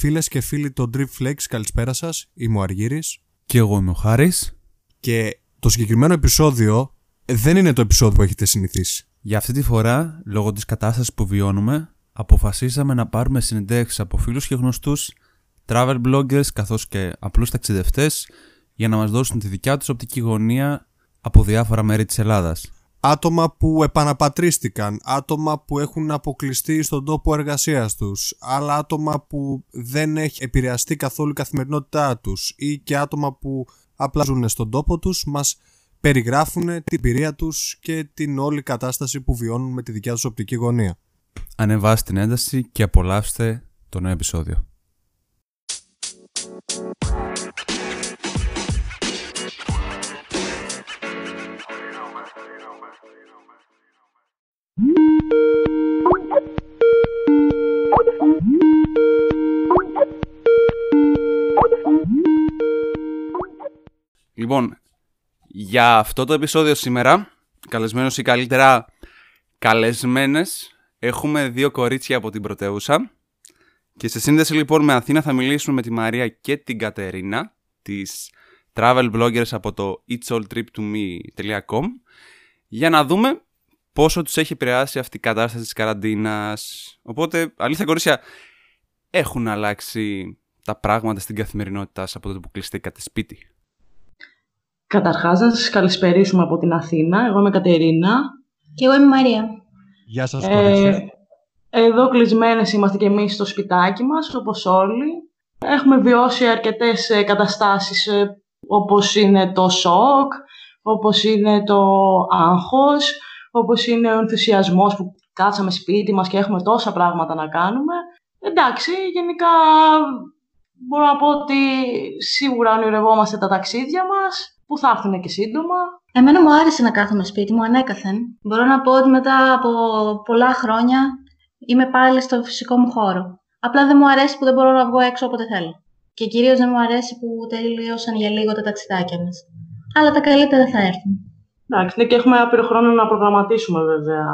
Φίλες και φίλοι των Drip Flakes, καλησπέρα σας. Είμαι ο Αργύρης. Και εγώ είμαι ο Χάρης. Και το συγκεκριμένο επεισόδιο δεν είναι το επεισόδιο που έχετε συνηθίσει. Για αυτή τη φορά, λόγω της κατάστασης που βιώνουμε, αποφασίσαμε να πάρουμε συνεντεύξεις από φίλους και γνωστούς, travel bloggers καθώς και απλούς ταξιδευτές για να μας δώσουν τη δικιά τους οπτική γωνία από διάφορα μέρη της Ελλάδας. Άτομα που επαναπατρίστηκαν, άτομα που έχουν αποκλειστεί στον τόπο εργασίας τους, άλλα άτομα που δεν έχει επηρεαστεί καθόλου η καθημερινότητά τους ή και άτομα που απλά ζουν στον τόπο τους, μας περιγράφουν την πειρία τους και την όλη κατάσταση που βιώνουν με τη δικιά τους οπτική γωνία. Ανεβάστε την ένταση και απολαύστε το νέο επεισόδιο. Λοιπόν, για αυτό το επεισόδιο σήμερα, καλεσμένος ή καλύτερα καλεσμένες, έχουμε δύο κορίτσια από την πρωτεύουσα. Και σε σύνδεση λοιπόν με Αθήνα θα μιλήσουμε με τη Μαρία και την Κατερίνα, τις travel bloggers από το itsalltriptome.com για να δούμε πόσο τους έχει επηρεάσει αυτή η κατάσταση της καραντίνας. Οπότε, αλήθεια κορίτσια, έχουν αλλάξει τα πράγματα στην καθημερινότητά σας από τότε που κλειστήκατε σπίτι. Καταρχάς, να σας καλησπερίσουμε από την Αθήνα. Εγώ είμαι Κατερίνα. Και εγώ είμαι Μαρία. Γεια σας, Ε, εδώ κλεισμένες είμαστε και εμείς στο σπιτάκι μας, όπως όλοι. Έχουμε βιώσει αρκετές ε, καταστάσεις, ε, όπως είναι το σοκ, όπως είναι το άγχος, όπως είναι ο ενθουσιασμός που κάτσαμε σπίτι μας και έχουμε τόσα πράγματα να κάνουμε. Εντάξει, γενικά μπορώ να πω ότι σίγουρα ονειρευόμαστε τα ταξίδια μας, που θα έρθουν και σύντομα. Εμένα μου άρεσε να κάθομαι σπίτι μου ανέκαθεν. Μπορώ να πω ότι μετά από πολλά χρόνια είμαι πάλι στο φυσικό μου χώρο. Απλά δεν μου αρέσει που δεν μπορώ να βγω έξω όποτε θέλω. Και κυρίως δεν μου αρέσει που τελείωσαν για λίγο τα ταξιδάκια μας. Αλλά τα καλύτερα θα έρθουν. Εντάξει, ναι, και έχουμε άπειρο χρόνο να προγραμματίσουμε βέβαια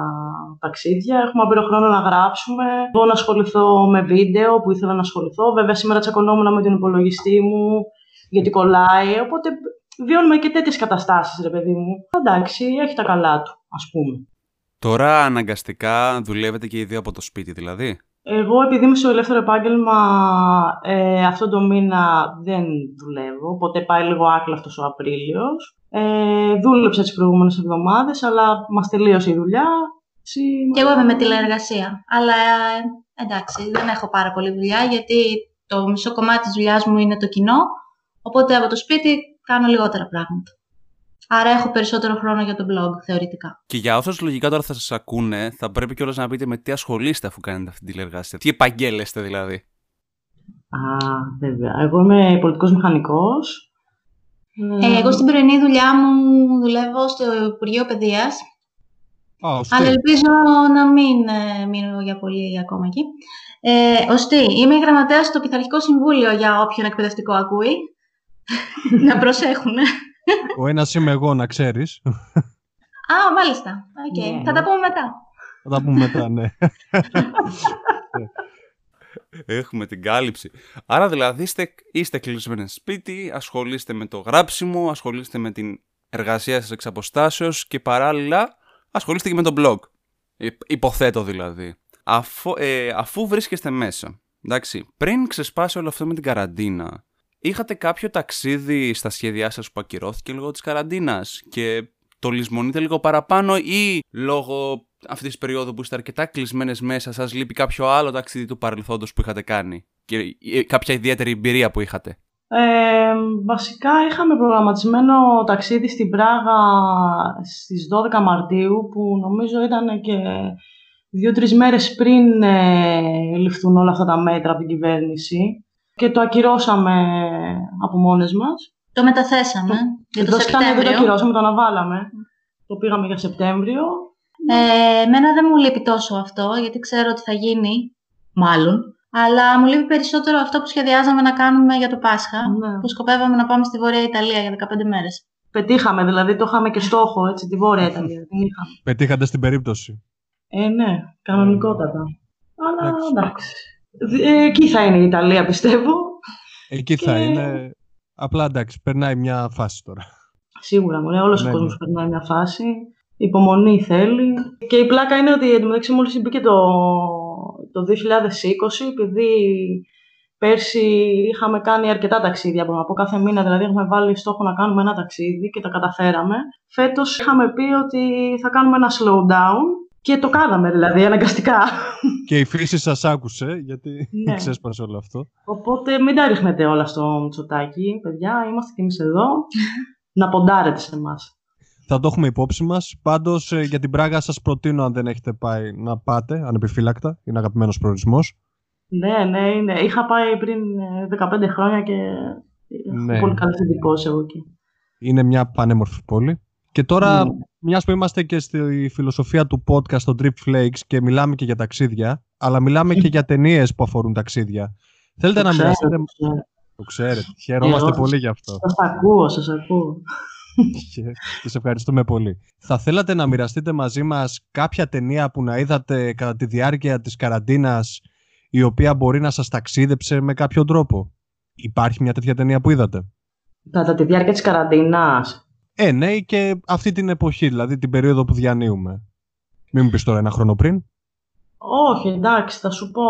ταξίδια. Έχουμε άπειρο χρόνο να γράψουμε. Εγώ να ασχοληθώ με βίντεο που ήθελα να ασχοληθώ. Βέβαια, σήμερα τσακωνόμουν με τον υπολογιστή μου γιατί κολλάει. Οπότε βιώνουμε και τέτοιες καταστάσεις, ρε παιδί μου. Εντάξει, έχει τα καλά του, ας πούμε. Τώρα αναγκαστικά δουλεύετε και οι δύο από το σπίτι, δηλαδή; Εγώ, επειδή είμαι στο ελεύθερο επάγγελμα, ε, αυτό το μήνα δεν δουλεύω, οπότε πάει λίγο άκλαυτο ο Απρίλιος. Ε, δούλεψα τις προηγούμενες εβδομάδες, αλλά μας τελείωσε η δουλειά. Και εγώ είμαι με τηλεεργασία. Αλλά ε, εντάξει, δεν έχω πάρα πολύ δουλειά, γιατί το μισό κομμάτι της δουλειάς μου είναι το κοινό. Οπότε από το σπίτι κάνω λιγότερα πράγματα. Άρα έχω περισσότερο χρόνο για το blog, θεωρητικά. Και για όσους λογικά τώρα θα σας ακούνε, θα πρέπει κιόλας να πείτε με τι ασχολείστε αφού κάνετε αυτή την τηλεργασία. Τι επαγγέλλεστε δηλαδή. Α, βέβαια. Εγώ είμαι πολιτικός μηχανικός. Ε, εγώ στην πρωινή δουλειά μου δουλεύω στο Υπουργείο Παιδείας. Oh, αλλά ελπίζω να μην ε, μείνω για πολύ ακόμα εκεί. Ε, ωστή, είμαι γραμματέας στο Πειθαρχικό Συμβούλιο για όποιον εκπαιδευτικό ακούει να προσέχουν. Ο ένας είμαι εγώ, να ξέρεις. Α, μάλιστα. Okay. Ναι. Θα τα πούμε μετά. Θα τα πούμε μετά, ναι. Έχουμε την κάλυψη. Άρα δηλαδή είστε, είστε κλεισμένοι σπίτι, ασχολείστε με το γράψιμο, ασχολείστε με την εργασία σας εξ αποστάσεως και παράλληλα ασχολείστε και με το blog. Υποθέτω δηλαδή. Αφού, ε, αφού βρίσκεστε μέσα, εντάξει, πριν ξεσπάσει όλο αυτό με την καραντίνα, είχατε κάποιο ταξίδι στα σχέδιά σας που ακυρώθηκε λόγω της καραντίνας και το λησμονείτε λίγο παραπάνω ή λόγω αυτής της περίοδου που είστε αρκετά κλεισμένες μέσα σας λείπει κάποιο άλλο ταξίδι του παρελθόντος που είχατε κάνει και κάποια ιδιαίτερη εμπειρία που είχατε; Ε, βασικά είχαμε προγραμματισμένο ταξίδι στην Πράγα στις 12 Μαρτίου που νομίζω ήταν και δύο-τρεις μέρες πριν ε, ληφθούν όλα αυτά τα μέτρα από την κυβέρνηση και το ακυρώσαμε από μόνες μας. Το μεταθέσαμε για το, το Σεπτέμβριο. Δεν το ακυρώσαμε, το αναβάλαμε. Το πήγαμε για Σεπτέμβριο. Ε, εμένα δεν μου λείπει τόσο αυτό, γιατί ξέρω ότι θα γίνει, μάλλον. Αλλά μου λείπει περισσότερο αυτό που σχεδιάζαμε να κάνουμε για το Πάσχα, ναι. που σκοπεύαμε να πάμε στη Βόρεια Ιταλία για 15 μέρες. Πετύχαμε, δηλαδή το είχαμε και στόχο, έτσι, τη Βόρεια Ιταλία. Την είχαμε. Πετύχατε στην περίπτωση. Ε, ναι, κανονικότατα. Αλλά εντάξει. Ε, εκεί θα είναι η Ιταλία, πιστεύω. Εκεί θα Και- είναι. Απλά εντάξει, περνάει μια φάση τώρα. Σίγουρα, μου λέει, όλος Ναι, ο κόσμος ναι. περνάει μια φάση. Υπομονή θέλει. Και η πλάκα είναι ότι εντωμεταξύ μόλις μπήκε το, το 2020, επειδή πέρσι είχαμε κάνει αρκετά ταξίδια, μπορώ να πω κάθε μήνα, δηλαδή έχουμε βάλει στόχο να κάνουμε ένα ταξίδι και τα καταφέραμε. Φέτος είχαμε πει ότι θα κάνουμε ένα slowdown και το κάναμε δηλαδή αναγκαστικά. Και η φύση σας άκουσε, γιατί Ναι. ξέσπασε όλο αυτό. Οπότε μην τα ρίχνετε όλα στο Μητσοτάκι, παιδιά, είμαστε κι εμείς εδώ. να ποντάρετε σε εμάς. Θα το έχουμε υπόψη μας. Πάντως ε, για την Πράγα σας προτείνω αν δεν έχετε πάει να πάτε, ανεπιφύλακτα. Είναι αγαπημένος προορισμός. Ναι, ναι, είναι. Είχα πάει πριν ε, 15 χρόνια και έχω Ναι. πολύ καλές εντυπώσεις εγώ εκεί. Είναι μια πανέμορφη πόλη. Και τώρα, Ναι. μιας που είμαστε και στη φιλοσοφία του podcast, στο Drip Flakes και μιλάμε και για ταξίδια, αλλά μιλάμε και για ταινίες που αφορούν ταξίδια. Θέλετε Το να ξέρω, μοιραστείτε... το ξέρω. Το ξέρετε. Χαιρόμαστε Εγώ- πολύ γι' αυτό. Σας ακούω, σας ακούω. Και σας ευχαριστούμε πολύ. Θα θέλατε να μοιραστείτε μαζί μας κάποια ταινία που να είδατε κατά τη διάρκεια της καραντίνας η οποία μπορεί να σας ταξίδεψε με κάποιο τρόπο; Υπάρχει μια τέτοια ταινία που είδατε; Κατά τη διάρκεια της καραντίνας. Ε, ναι, ή και αυτή την εποχή, δηλαδή την περίοδο που διανύουμε. Μην μου πεις τώρα ένα χρόνο πριν. Όχι, εντάξει, θα σου πω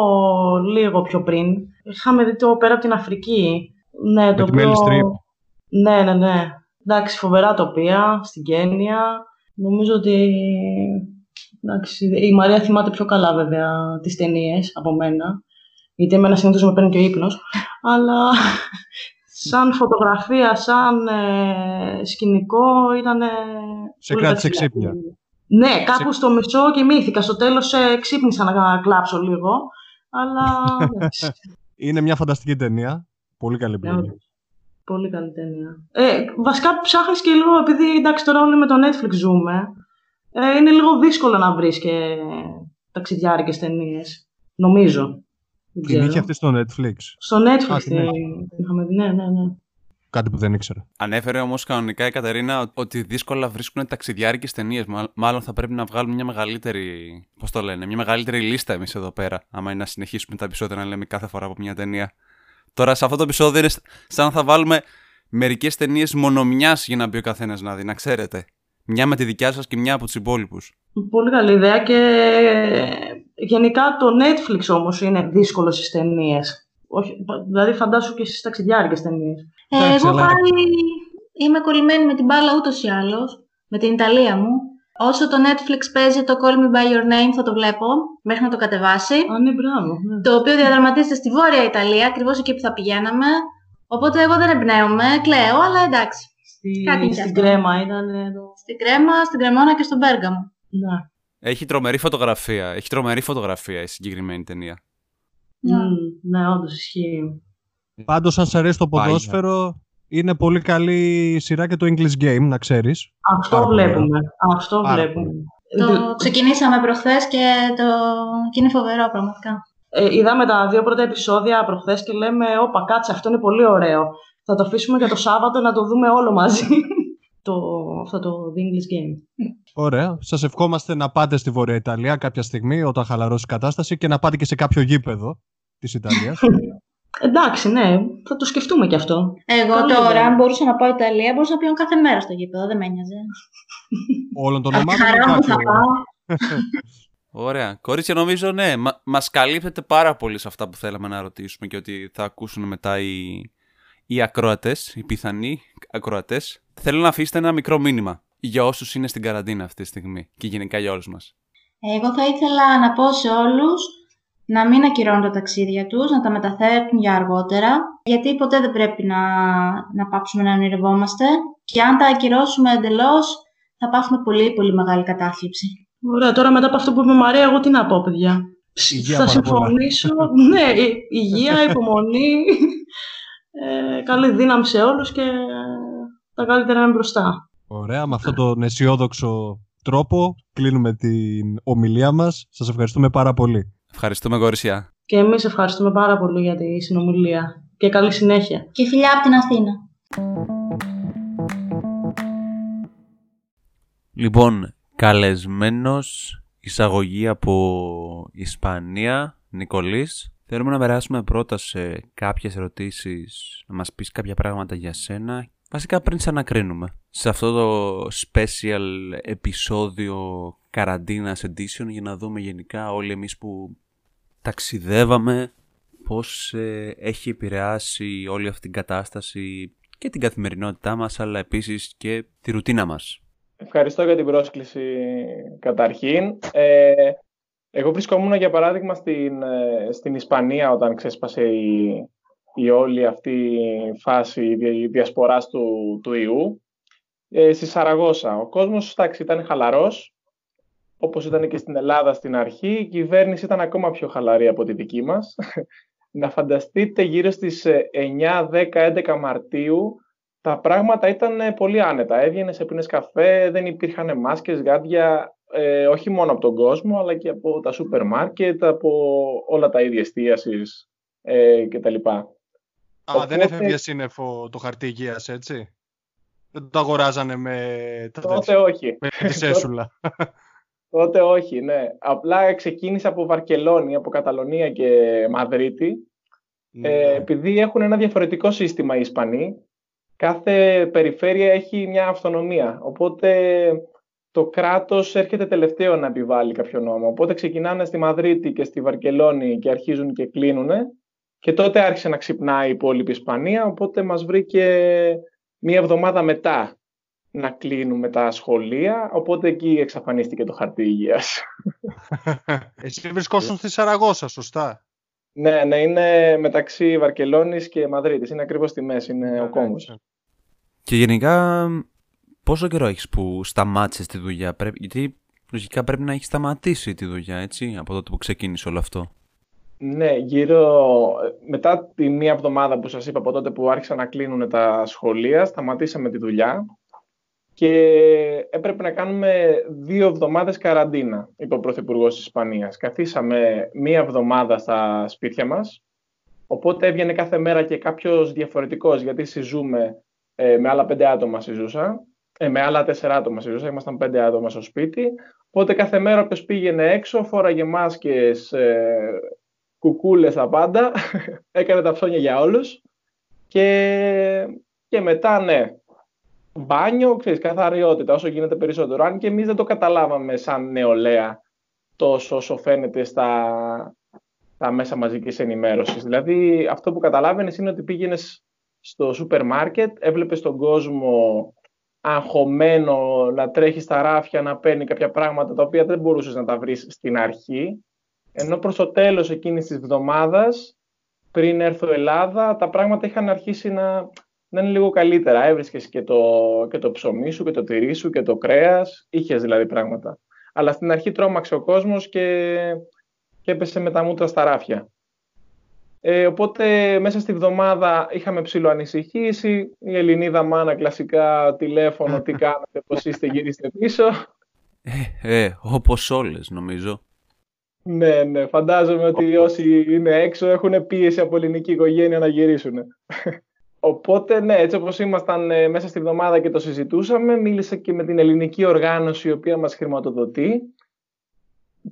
λίγο πιο πριν. Είχαμε δει το πέρα από την Αφρική. Ναι, το τη Meryl Streep. Ναι, ναι, ναι. Εντάξει, φοβερά τοπία στην Κένια. Νομίζω ότι εντάξει, η Μαρία θυμάται πιο καλά βέβαια τις ταινίες από μένα. Γιατί εμένα συνήθως με παίρνει και ο ύπνος. Αλλά σαν φωτογραφία, σαν ε, σκηνικό ήταν. Σε κράτησε ξύπνια. Ναι, κάπου στο μισό κοιμήθηκα. Στο τέλος ε, ξύπνησα να κλάψω λίγο. Αλλά εντάξει, Είναι μια φανταστική ταινία. Πολύ καλή Ναι, επιλογή. Πολύ καλή ταινία. Ε, βασικά ψάχνεις και λίγο, επειδή εντάξει τώρα όλοι με το Netflix ζούμε, ε, είναι λίγο δύσκολο να βρεις και ταξιδιάρικες ταινίες. Νομίζω. Δεν Την ξέρω. είχε αυτή στο Netflix. Στο Netflix Α, την την έχει. την είχαμε δει. Ναι, ναι, ναι. Κάτι που δεν ήξερα. Ανέφερε όμως κανονικά η Κατερίνα ότι δύσκολα βρίσκουν ταξιδιάρικες ταινίες. Μάλλον θα πρέπει να βγάλουμε μια μεγαλύτερη. Πώς το λένε, μια μεγαλύτερη λίστα εμείς εδώ πέρα. Άμα είναι να συνεχίσουμε τα επεισόδια να λέμε κάθε φορά από μια ταινία. Τώρα σε αυτό το επεισόδιο είναι σαν να θα βάλουμε μερικές ταινίες μονομιάς για να μπει ο καθένας να δει, να ξέρετε. Μια με τη δικιά σας και μια από τους υπόλοιπους. Πολύ καλή ιδέα και γενικά το Netflix όμως είναι δύσκολος στις ταινίες. Όχι, δηλαδή φαντάσου και στις ταξιδιάρικες ταινίες. Ε, Εντάξει, εγώ αλλά- πάλι είμαι κολλημένη με την μπάλα ούτως ή άλλως, με την Ιταλία μου. Όσο το Netflix παίζει το Call Me By Your Name θα το βλέπω, μέχρι να το κατεβάσει. Α, ναι, μπράβο. ναι. Το οποίο διαδραματίζεται στη Βόρεια Ιταλία, ακριβώς εκεί που θα πηγαίναμε. Οπότε εγώ δεν εμπνέομαι, κλαίω, αλλά εντάξει. Στη, Κάτι είναι στην αυτό. κρέμα ήταν εδώ. Στην Κρέμα, στην Κρεμόνα και στον Πέργαμο. Ναι. Έχει τρομερή φωτογραφία. Έχει τρομερή φωτογραφία η συγκεκριμένη ταινία. Ναι. Μμ, ναι, όντως ισχύει. Πάντως αν σε αρέσει το Πάγια. ποδόσφαιρο, είναι πολύ καλή σειρά και το English Game, να ξέρεις. Αυτό Πάρα πολύ βλέπουμε. Αυτό Πάρα βλέπουμε. Το ξεκινήσαμε προχθές και, το... και είναι φοβερό πραγματικά. Ε, είδαμε τα δύο πρώτα επεισόδια προχθές και λέμε «Όπα, κάτσε, αυτό είναι πολύ ωραίο. Θα το αφήσουμε για το Σάββατο να το δούμε όλο μαζί». το, αυτό το The English Game. Ωραία. Σας ευχόμαστε να πάτε στη Βόρεια Ιταλία κάποια στιγμή όταν χαλαρώσει η κατάσταση και να πάτε και σε κάποιο γήπεδο της Ιταλίας. Εντάξει, ναι, θα το σκεφτούμε κι αυτό. Εγώ Καλή τώρα, ιδέα. αν μπορούσα να πάω Ιταλία, μπορούσα να πήγαινω κάθε μέρα στο γήπεδο, δεν με ένοιαζε. Όλων των Από τη ομάδων ή χαρά μου θα κάποιο. πάω. Ωραία. Κορίτσια, νομίζω ναι, μα μας καλύπτεται πάρα πολύ σε αυτά που θέλαμε να ρωτήσουμε και ότι θα ακούσουν μετά οι, οι ακροατές, οι πιθανοί ακροατές. Θέλω να αφήσετε ένα μικρό μήνυμα για όσους είναι στην καραντίνα αυτή τη στιγμή και γενικά για όλους μας. Εγώ θα ήθελα να πω σε όλους να μην ακυρώνουν τα ταξίδια τους, να τα μεταθέτουν για αργότερα, γιατί ποτέ δεν πρέπει να, να πάψουμε να ονειρευόμαστε και αν τα ακυρώσουμε εντελώς θα πάθουμε πολύ πολύ μεγάλη κατάθλιψη. Ωραία, τώρα μετά από αυτό που είπε η Μαρία, εγώ τι να πω, παιδιά. Υγεία θα πάρα πολλά. συμφωνήσω. ναι, η- υγεία, υπομονή, ε, καλή δύναμη σε όλους και τα καλύτερα είναι μπροστά. Ωραία. Με αυτόν τον αισιόδοξο τρόπο κλείνουμε την ομιλία μας. Σας ευχαριστούμε πάρα πολύ. Ευχαριστούμε, κορίτσια. Και εμείς ευχαριστούμε πάρα πολύ για τη συνομιλία και καλή συνέχεια. Και φιλιά από την Αθήνα. Λοιπόν, καλεσμένος εισαγωγή από Ισπανία, Νικολής. Θέλουμε να περάσουμε πρώτα σε κάποιες ερωτήσεις, να μας πεις κάποια πράγματα για σένα, βασικά πριν σε ανακρίνουμε. Σε αυτό το special επεισόδιο Καραντίνας Edition για να δούμε γενικά όλοι εμείς που ταξιδεύαμε πώς ε, έχει επηρεάσει όλη αυτή την κατάσταση και την καθημερινότητά μας αλλά επίσης και τη ρουτίνα μας. Ευχαριστώ για την πρόσκληση καταρχήν. Ε, εγώ βρισκόμουν για παράδειγμα στην, ε, στην Ισπανία όταν ξέσπασε η, η όλη αυτή φάση η διασποράς του, του ιού. Ε, στη Σαραγώσα. Ο κόσμος εντάξει, ήταν χαλαρός, όπως ήταν και στην Ελλάδα στην αρχή. Η κυβέρνηση ήταν ακόμα πιο χαλαρή από τη δική μας. Να φανταστείτε γύρω στις 9, 10, 11 Μαρτίου τα πράγματα ήταν ε, πολύ άνετα. Έβγαινε σε πίνες καφέ, δεν υπήρχαν μάσκες, γάντια, ε, όχι μόνο από τον κόσμο, αλλά και από τα σούπερ μάρκετ, από όλα τα ίδια εστίασης ε, κτλ. Α, δεν έφευγε σύννεφο το χαρτί υγείας, έτσι; Δεν το αγοράζανε με τα Τότε όχι. Με τη σέσουλα. Τότε όχι, ναι. Απλά ξεκίνησε από Βαρκελόνη, από Καταλωνία και Μαδρίτη. Ναι. Ε, επειδή έχουν ένα διαφορετικό σύστημα οι Ισπανοί, κάθε περιφέρεια έχει μια αυτονομία. Οπότε το κράτος έρχεται τελευταίο να επιβάλλει κάποιο νόμο. Οπότε ξεκινάνε στη Μαδρίτη και στη Βαρκελόνη και αρχίζουν και κλείνουν. Και τότε άρχισε να ξυπνάει η υπόλοιπη Ισπανία, οπότε μας βρήκε μία εβδομάδα μετά να κλείνουμε τα σχολεία, οπότε εκεί εξαφανίστηκε το χαρτί υγείας. Εσύ βρισκόσουν στη Σαραγώσα, σωστά; Ναι, ναι, είναι μεταξύ Βαρκελόνης και Μαδρίτης. Είναι ακριβώς στη μέση, είναι ναι, ο κόμβος. Ναι. Και γενικά, πόσο καιρό έχεις που σταμάτησες τη δουλειά, πρέπει, γιατί λογικά πρέπει να έχεις σταματήσει τη δουλειά, έτσι, από τότε που ξεκίνησε όλο αυτό. Ναι, γύρω μετά τη μία εβδομάδα που σας είπα από τότε που άρχισαν να κλείνουν τα σχολεία, σταματήσαμε τη δουλειά και έπρεπε να κάνουμε δύο εβδομάδες καραντίνα, είπε ο Πρωθυπουργός της Ισπανίας. Καθίσαμε μία εβδομάδα στα σπίτια μας, οπότε έβγαινε κάθε μέρα και κάποιος διαφορετικός, γιατί συζούμε ε, με άλλα πέντε άτομα συζούσα, ε, με άλλα τέσσερα άτομα συζούσα, ήμασταν πέντε άτομα στο σπίτι, οπότε κάθε μέρα όποιος πήγαινε έξω, φόραγε μάσκες, ε, κουκούλες τα πάντα, έκανε τα ψώνια για όλους και, και μετά ναι, μπάνιο, ξέρεις, καθαριότητα όσο γίνεται περισσότερο. Αν και εμείς δεν το καταλάβαμε σαν νεολαία τόσο όσο φαίνεται στα, στα μέσα μαζικής ενημέρωσης. Δηλαδή αυτό που καταλάβαινες είναι ότι πήγαινες στο σούπερ μάρκετ, έβλεπες τον κόσμο αγχωμένο να τρέχει στα ράφια, να παίρνει κάποια πράγματα τα οποία δεν μπορούσες να τα βρεις στην αρχή ενώ προς το τέλος εκείνης της εβδομάδας, πριν έρθω Ελλάδα, τα πράγματα είχαν αρχίσει να, να είναι λίγο καλύτερα. Έβρισκες και το, και το ψωμί σου και το τυρί σου και το κρέας, είχες δηλαδή πράγματα. Αλλά στην αρχή τρόμαξε ο κόσμος και, και έπεσε με τα μούτρα στα ράφια. Ε, οπότε μέσα στη βδομάδα είχαμε ψηλό ανησυχήσει. Η Ελληνίδα μάνα κλασικά τηλέφωνο, τι κάνετε, πώς είστε, γυρίστε πίσω. Ε, ε, όπως όλες νομίζω. Ναι, ναι. Φαντάζομαι ότι όσοι είναι έξω έχουν πίεση από ελληνική οικογένεια να γυρίσουν. Οπότε, ναι, έτσι όπως ήμασταν ε, μέσα στη βδομάδα και το συζητούσαμε, μίλησα και με την ελληνική οργάνωση η οποία μας χρηματοδοτεί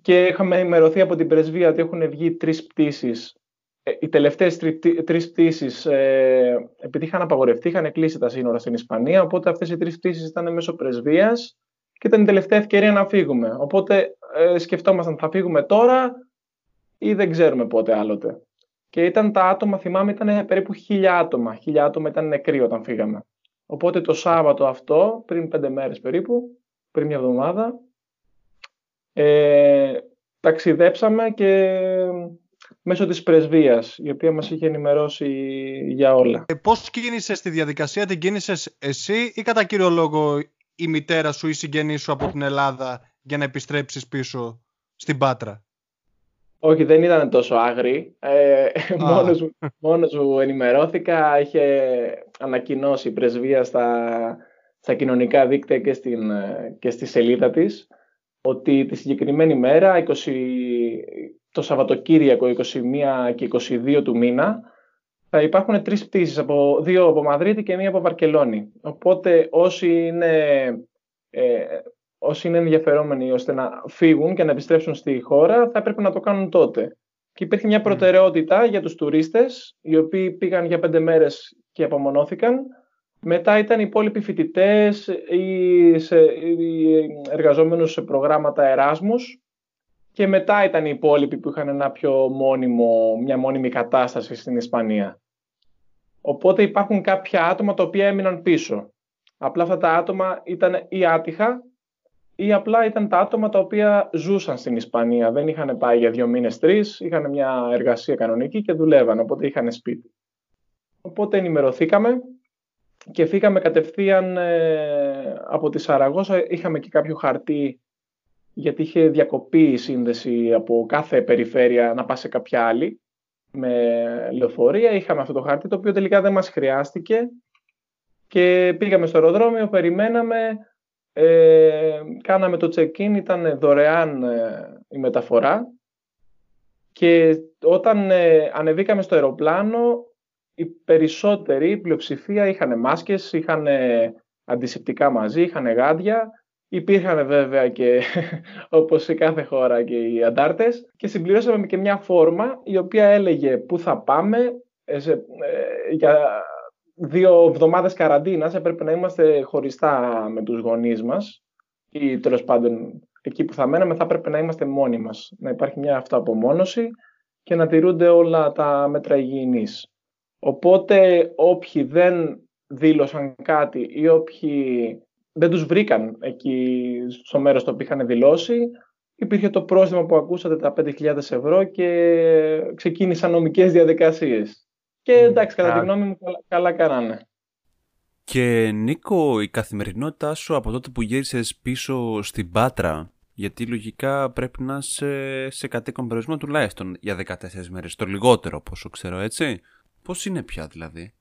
και είχαμε ενημερωθεί από την πρεσβεία ότι έχουν βγει τρεις πτήσεις. Ε, οι τελευταίες τρεις πτήσεις, ε, επειδή είχαν απαγορευτεί, είχαν κλείσει τα σύνορα στην Ισπανία, οπότε αυτές οι τρεις πτήσεις ήταν μέσω πρεσβείας και ήταν η τελευταία ευκαιρία να φύγουμε. Οπότε ε, σκεφτόμασταν θα φύγουμε τώρα ή δεν ξέρουμε πότε άλλοτε. Και ήταν τα άτομα, θυμάμαι, ήταν περίπου χίλια άτομα. Χίλια άτομα ήταν νεκροί όταν φύγαμε. Οπότε το Σάββατο αυτό, πριν πέντε μέρες περίπου, πριν μια εβδομάδα, ε, ταξιδέψαμε και μέσω της πρεσβείας, η οποία μας είχε ενημερώσει για όλα. Ε, πώς κίνησες τη διαδικασία, την κίνησες εσύ ή κατά κύριο λόγο η μητέρα σου ή η συγγενή σου από την Ελλάδα για να επιστρέψεις πίσω στην Πάτρα; Όχι, δεν ήταν τόσο άγρη. Ε, μόνος, μου, μόνος μου ενημερώθηκα. Είχε ανακοινώσει η πρεσβεία στα, στα κοινωνικά δίκτυα και, στην, και στη σελίδα της ότι τη συγκεκριμένη μέρα, 20, το Σαββατοκύριακο 21 και 22 του μήνα, θα υπάρχουν τρεις πτήσεις, από, δύο από Μαδρίτη και μία από Βαρκελόνη. Οπότε όσοι είναι, ε, όσοι είναι ενδιαφερόμενοι ώστε να φύγουν και να επιστρέψουν στη χώρα, θα έπρεπε να το κάνουν τότε. και υπήρχε μια προτεραιότητα για τους τουρίστες, οι οποίοι πήγαν για πέντε μέρες και απομονώθηκαν. Μετά ήταν οι υπόλοιποι φοιτητές ή, σε, ή εργαζόμενους σε προγράμματα Εράσμους και μετά ήταν οι υπόλοιποι που είχαν ένα πιο μόνιμο, μια μόνιμη κατάσταση στην Ισπανία. Οπότε υπάρχουν κάποια άτομα τα οποία έμειναν πίσω. Απλά αυτά τα άτομα ήταν ή άτυχα ή απλά ήταν τα άτομα τα οποία ζούσαν στην Ισπανία. Δεν είχαν πάει για δύο μήνες, τρεις, είχαν μια εργασία κανονική και δουλεύαν, οπότε είχαν σπίτι. Οπότε ενημερωθήκαμε και φύγαμε κατευθείαν ε, από τη Σαραγώσα. Είχαμε και κάποιο χαρτί γιατί είχε διακοπεί η σύνδεση από κάθε περιφέρεια να πάει σε κάποια άλλη με λεωφορεία. Είχαμε αυτό το χαρτί το οποίο τελικά δεν μας χρειάστηκε και πήγαμε στο αεροδρόμιο, περιμέναμε, ε, κάναμε το check-in, ήταν δωρεάν ε, η μεταφορά. Και όταν ε, ανεβήκαμε στο αεροπλάνο οι περισσότεροι, η πλειοψηφία είχαν μάσκες, είχαν αντισηπτικά μαζί, είχαν γάντια. Υπήρχαν βέβαια και όπως σε κάθε χώρα και οι αντάρτες. Και συμπληρώσαμε και μια φόρμα η οποία έλεγε πού θα πάμε ε, ε, για δύο εβδομάδες καραντίνας έπρεπε να είμαστε χωριστά με τους γονείς μας ή τέλος πάντων εκεί που θα μέναμε θα έπρεπε να είμαστε μόνοι μας να υπάρχει μια αυτοαπομόνωση και να τηρούνται όλα τα μέτρα υγιεινής. Οπότε όποιοι δεν δήλωσαν κάτι ή όποιοι δεν τους βρήκαν εκεί στο μέρος το οποίο είχαν δηλώσει. Υπήρχε το πρόστιμο που ακούσατε τα 5.000 ευρώ και ξεκίνησαν νομικές διαδικασίες. Και εντάξει, κατά τη γνώμη μου, καλά, καλά κάνανε. Και Νίκο, η καθημερινότητά σου από τότε που γύρισες πίσω στην Πάτρα, γιατί λογικά πρέπει να είσαι σε κατοίκον περιορισμό τουλάχιστον για 14 μέρες, το λιγότερο πόσο ξέρω, έτσι. Πώς είναι πια δηλαδή;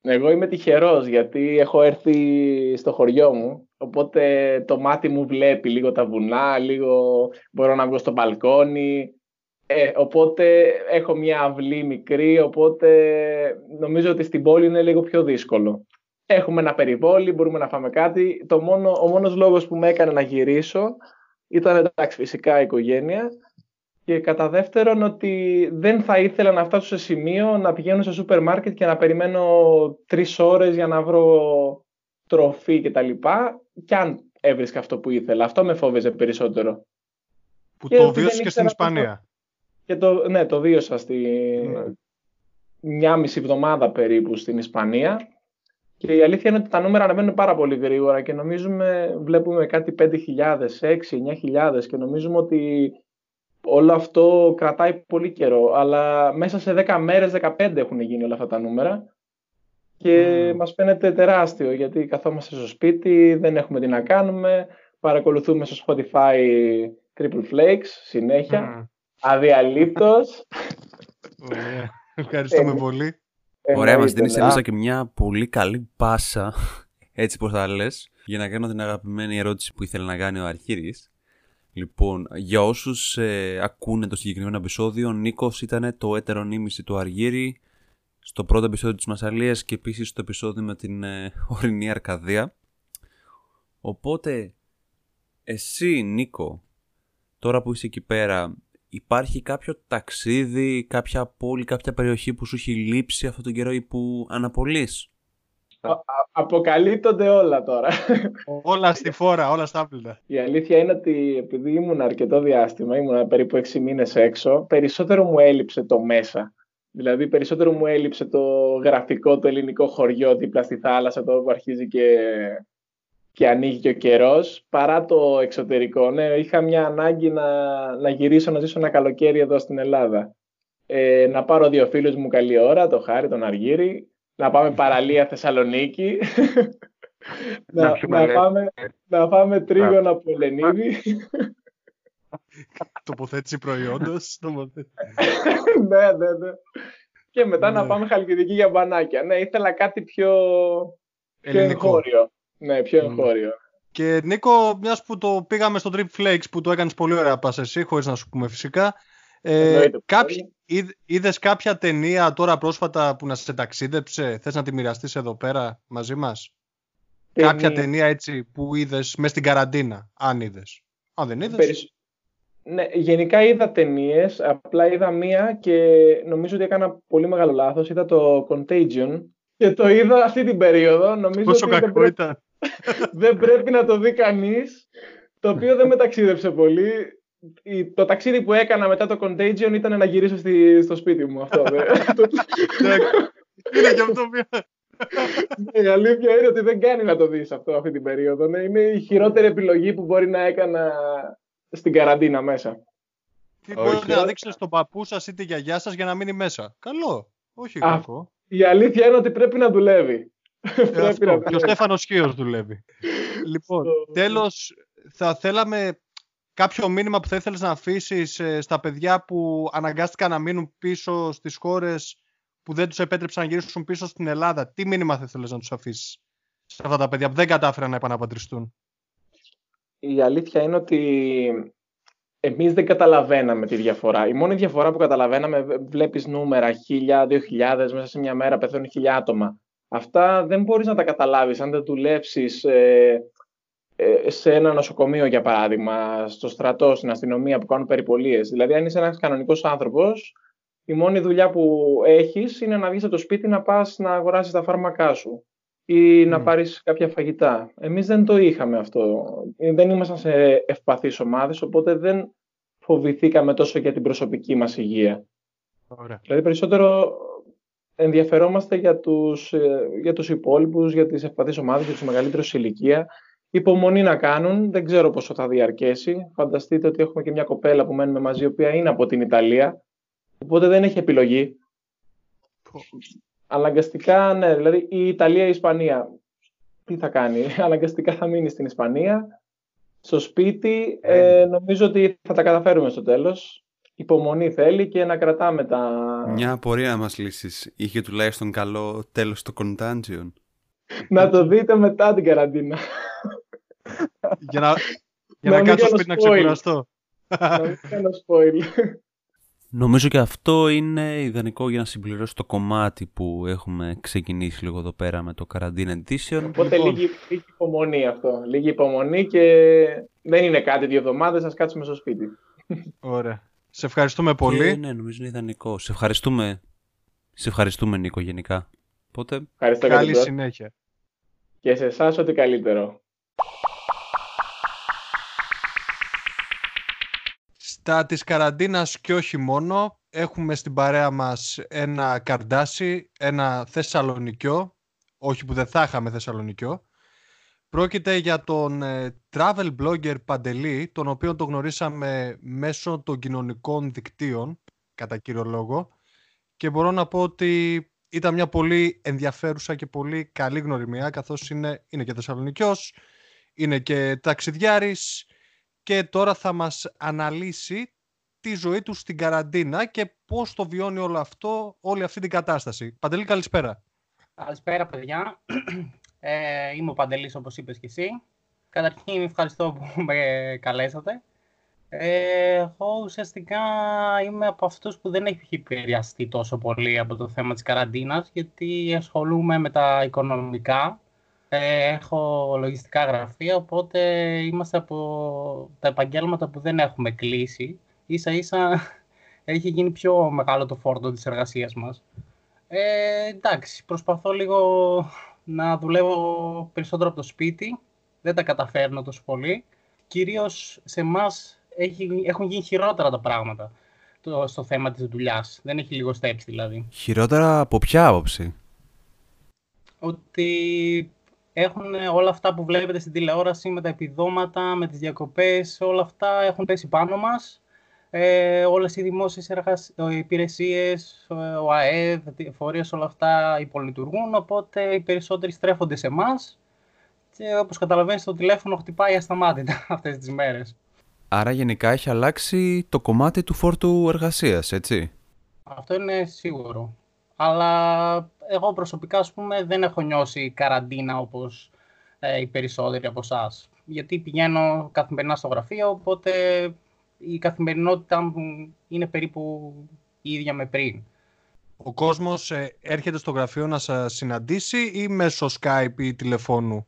Εγώ είμαι τυχερός γιατί έχω έρθει στο χωριό μου, οπότε το μάτι μου βλέπει λίγο τα βουνά, λίγο μπορώ να βγω στο μπαλκόνι, ε, οπότε έχω μια αυλή μικρή, οπότε νομίζω ότι στην πόλη είναι λίγο πιο δύσκολο. Έχουμε ένα περιβόλι, μπορούμε να φάμε κάτι. Το μόνο, ο μόνος λόγος που με έκανε να γυρίσω ήταν εντάξει φυσικά η οικογένεια και κατά δεύτερον ότι δεν θα ήθελα να φτάσω σε σημείο να πηγαίνω σε σούπερ μάρκετ και να περιμένω τρεις ώρες για να βρω τροφή και τα λοιπά. Κι αν έβρισκα αυτό που ήθελα. Αυτό με φόβιζε περισσότερο. Που και το βίωσες και στην Ισπανία. Και το, ναι, το βίωσα στη... Ναι. μια μισή εβδομάδα περίπου στην Ισπανία. Και η αλήθεια είναι ότι τα νούμερα ανεβαίνουν πάρα πολύ γρήγορα και νομίζουμε, βλέπουμε κάτι 5.000, 6.000, 9.000 και νομίζουμε ότι όλο αυτό κρατάει πολύ καιρό, αλλά μέσα σε 10 μέρες, 15 έχουν γίνει όλα αυτά τα νούμερα και mm. μας φαίνεται τεράστιο γιατί καθόμαστε στο σπίτι, δεν έχουμε τι να κάνουμε, παρακολουθούμε στο Spotify Triple Flakes συνέχεια, mm. Αδιαλείπτος. Ωραία, ευχαριστούμε πολύ. Ωραία, μας δίνεις μέσα και μια πολύ καλή πάσα, έτσι πως θα λες, για να κάνω την αγαπημένη ερώτηση που ήθελε να κάνει ο Αρχήρης. Λοιπόν, για όσους ε, ακούνε το συγκεκριμένο επεισόδιο, ο Νίκος ήταν το έτερο νήμιση του Αργύρι στο πρώτο επεισόδιο της Μασαλίας και επίσης στο επεισόδιο με την ε, ορεινή Αρκαδία. Οπότε, εσύ Νίκο, τώρα που είσαι εκεί πέρα, υπάρχει κάποιο ταξίδι, κάποια πόλη, κάποια περιοχή που σου έχει λείψει αυτόν τον καιρό ή που αναπολύς αποκαλύπτονται όλα τώρα. όλα στη φόρα, όλα στα άπλυτα. Η αλήθεια είναι ότι επειδή ήμουν αρκετό διάστημα, ήμουν περίπου 6 μήνες έξω, περισσότερο μου έλειψε το μέσα. Δηλαδή περισσότερο μου έλειψε το γραφικό, το ελληνικό χωριό δίπλα στη θάλασσα, το που αρχίζει και, και ανοίγει και ο καιρός, παρά το εξωτερικό. Ναι, είχα μια ανάγκη να, να γυρίσω να ζήσω ένα καλοκαίρι εδώ στην Ελλάδα. Ε, να πάρω δύο φίλους μου καλή ώρα, το Χάρη, τον Αργύρι, να πάμε παραλία Θεσσαλονίκη, να, να, πάμε, να πάμε τρίγωνα από Ελενίδη. Τοποθέτηση προϊόντος. ναι, ναι, ναι. Και μετά να ναι. πάμε Χαλκιδική για μπανάκια. Ναι, ήθελα κάτι πιο, πιο εγχώριο. Ναι, πιο εγχώριο. Και Νίκο, μιας που το πήγαμε στο Trip Flakes που το έκανες πολύ ωραία πας εσύ, χωρίς να σου πούμε φυσικά. Ε, Είδες κάποια ταινία τώρα πρόσφατα που να σε ταξίδεψε, θες να τη μοιραστείς εδώ πέρα μαζί μας; Κάποια ταινία έτσι που είδες μέσα στην καραντίνα, αν είδες. Αν δεν είδες; Ναι, γενικά είδα ταινίες, απλά είδα μία και νομίζω ότι έκανα πολύ μεγάλο λάθος. Είδα το Contagion και το είδα αυτή την περίοδο. Νομίζω Πόσο ότι δεν κακό πρέπει, ήταν. δεν πρέπει να το δει κανείς, το οποίο δεν με ταξίδεψε πολύ. Η- Το ταξίδι που έκανα μετά το Contagion ήταν να γυρίσω στη, στο σπίτι μου. Αυτό, δε. Είναι και αυτό μια... Η αλήθεια είναι ότι δεν κάνει να το δεις αυτό αυτή την περίοδο. Ναι, είναι η χειρότερη επιλογή που μπορεί να έκανα στην καραντίνα μέσα. Τι Όχι. μπορείτε να δείξετε στον παππού σας ή τη γιαγιά σας για να μείνει μέσα; Καλό. Όχι Α, κακό. Η αλήθεια είναι ότι πρέπει να δουλεύει. Ε, πρέπει αυτό. να Και ο δουλεύει. Στέφανος Χίος δουλεύει. λοιπόν, τέλος, θα θέλαμε κάποιο μήνυμα που θα ήθελες να αφήσεις ε, στα παιδιά που αναγκάστηκαν να μείνουν πίσω στις χώρες που δεν τους επέτρεψαν να γυρίσουν πίσω στην Ελλάδα. Τι μήνυμα θα ήθελες να τους αφήσεις σε αυτά τα παιδιά που δεν κατάφεραν να επαναπατριστούν; Η αλήθεια είναι ότι εμείς δεν καταλαβαίναμε τη διαφορά. Η μόνη διαφορά που καταλαβαίναμε, β- βλέπεις νούμερα, χίλια, δύο χιλιάδες, μέσα σε μια μέρα πεθαίνουν χίλια άτομα. Αυτά δεν μπορείς να τα καταλάβεις αν δεν δουλέψεις ε, ε, σε ένα νοσοκομείο, για παράδειγμα, στο στρατό, στην αστυνομία που κάνουν περιπολίες. Δηλαδή, αν είσαι ένας κανονικός άνθρωπος, η μόνη δουλειά που έχεις είναι να βγεις από το σπίτι να πας να αγοράσεις τα φάρμακά σου ή να Μμ. πάρεις κάποια φαγητά. Εμείς δεν το είχαμε αυτό. Ε, Δεν ήμασταν σε ευπαθείς ομάδες, οπότε δεν φοβηθήκαμε τόσο για την προσωπική μας υγεία. Ωραία. Δηλαδή περισσότερο ενδιαφερόμαστε για τους, ε, για τους υπόλοιπους, για τις ευπαθείς ομάδες, για τους μεγαλύτερους σε ηλικία. Υπομονή να κάνουν, δεν ξέρω πόσο θα διαρκέσει. Φανταστείτε ότι έχουμε και μια κοπέλα που μένουμε μαζί, η οποία είναι από την Ιταλία, οπότε δεν έχει επιλογή. Αναγκαστικά, ναι, δηλαδή η Ιταλία ή η Ισπανία. Τι θα κάνει, αναγκαστικά θα μείνει στην Ισπανία, στο σπίτι. Ε, νομίζω ότι θα τα καταφέρουμε στο τέλος. Υπομονή θέλει και να κρατάμε τα... Μια απορία να μας λύσεις. Είχε τουλάχιστον καλό τέλος το Contagion. να το δείτε μετά την καραντίνα. Για να, για Να να μην κάτσω κάνω σπίτι να spoil. ξεκουραστώ. να μην κάνω spoil. Νομίζω και αυτό είναι ιδανικό για να συμπληρώσει το κομμάτι που έχουμε ξεκινήσει λίγο εδώ πέρα με το Quarantine Edition. Οπότε Λοιπόν. λίγη, λίγη υπομονή αυτό. Λίγη υπομονή και δεν είναι κάτι δύο εβδομάδες, ας κάτσουμε στο σπίτι. Ωραία. Σε ευχαριστούμε πολύ. Και, ναι, νομίζω είναι ιδανικό. Σε ευχαριστούμε, σε ευχαριστούμε Νίκο γενικά. Οπότε, Ευχαριστώ για την Καλή πρόσκληση. συνέχεια. Και σε εσάς ό,τι καλύτερο. Στα της καραντίνας και όχι μόνο, έχουμε στην παρέα μας ένα καρντάσι, ένα Θεσσαλονικιό, όχι που δεν θα είχαμε Θεσσαλονικιό. Πρόκειται για τον ε, travel blogger Παντελή, τον οποίο τον γνωρίσαμε μέσω των κοινωνικών δικτύων, κατά κύριο λόγο, και μπορώ να πω ότι ήταν μια πολύ ενδιαφέρουσα και πολύ καλή γνωριμία, καθώς είναι, είναι και Θεσσαλονικιός, είναι και ταξιδιάρης, και τώρα θα μας αναλύσει τη ζωή του στην καραντίνα και πώς το βιώνει όλο αυτό, όλη αυτή την κατάσταση. Παντελή, καλησπέρα. Καλησπέρα, παιδιά. Ε, είμαι ο Παντελής, όπως είπες και εσύ. Καταρχήν, ευχαριστώ που με καλέσατε. Ε, εγώ ουσιαστικά είμαι από αυτούς που δεν έχει επηρεαστεί τόσο πολύ από το θέμα της καραντίνας, γιατί ασχολούμαι με τα οικονομικά. Ε, έχω λογιστικά γραφεία, οπότε είμαστε από τα επαγγέλματα που δεν έχουμε κλείσει. Ίσα ίσα έχει γίνει πιο μεγάλο το φόρτο της εργασίας μας. Ε, εντάξει, προσπαθώ λίγο να δουλεύω περισσότερο από το σπίτι. Δεν τα καταφέρνω τόσο πολύ. Κυρίως σε εμάς έχουν γίνει χειρότερα τα πράγματα το, στο θέμα της δουλειάς. Δεν έχει λιγοστέψει δηλαδή. χειρότερα από ποια άποψη; Ότι έχουν όλα αυτά που βλέπετε στην τηλεόραση με τα επιδόματα, με τις διακοπές, όλα αυτά έχουν πέσει πάνω μας. Ε, όλες οι δημόσιες εργασ... ε, υπηρεσίες, ε, ο ΑΕΔ, φορείες, όλα αυτά υπολειτουργούν, οπότε οι περισσότεροι στρέφονται σε εμάς. Και όπως καταλαβαίνεις το τηλέφωνο χτυπάει ασταμάτητα αυτές τις μέρες. Άρα γενικά έχει αλλάξει το κομμάτι του φόρτου εργασίας, έτσι; Αυτό είναι σίγουρο. Αλλά εγώ προσωπικά, ας πούμε, δεν έχω νιώσει καραντίνα όπως ε, οι περισσότεροι από εσάς. Γιατί πηγαίνω καθημερινά στο γραφείο, οπότε η καθημερινότητα μου είναι περίπου η ίδια με πριν. Ο κόσμος ε, έρχεται στο γραφείο να σας συναντήσει ή μέσω Skype ή τηλεφώνου;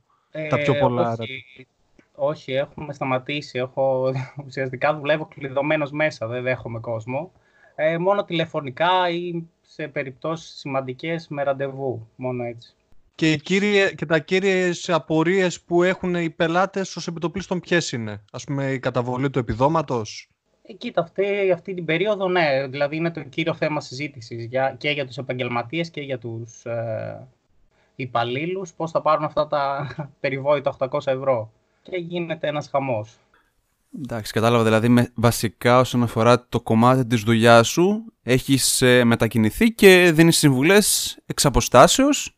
Τα πιο πολλά, όχι, Όχι, έχουμε σταματήσει. Έχω, ουσιαστικά δουλεύω κλειδωμένος μέσα, δεν δέχομαι κόσμο. Ε, μόνο τηλεφωνικά ή σε περιπτώσεις σημαντικές με ραντεβού, μόνο έτσι. Και, κύριε, και τα κύριες απορίες που έχουν οι πελάτες ως επιτοπλίστων ποιες είναι; Ας πούμε η καταβολή του επιδόματος; Ε, κοίτα, αυτή, αυτή την περίοδο, ναι, δηλαδή είναι το κύριο θέμα συζήτησης για, και για τους επαγγελματίες και για τους ε, υπαλλήλους, πώς θα πάρουν αυτά τα περιβόητα 800 ευρώ. Και γίνεται ένας χαμός. Εντάξει, κατάλαβα. Δηλαδή, με, βασικά όσον αφορά το κομμάτι της δουλειάς σου, έχεις ε, μετακινηθεί και δίνεις συμβουλές εξ αποστάσεως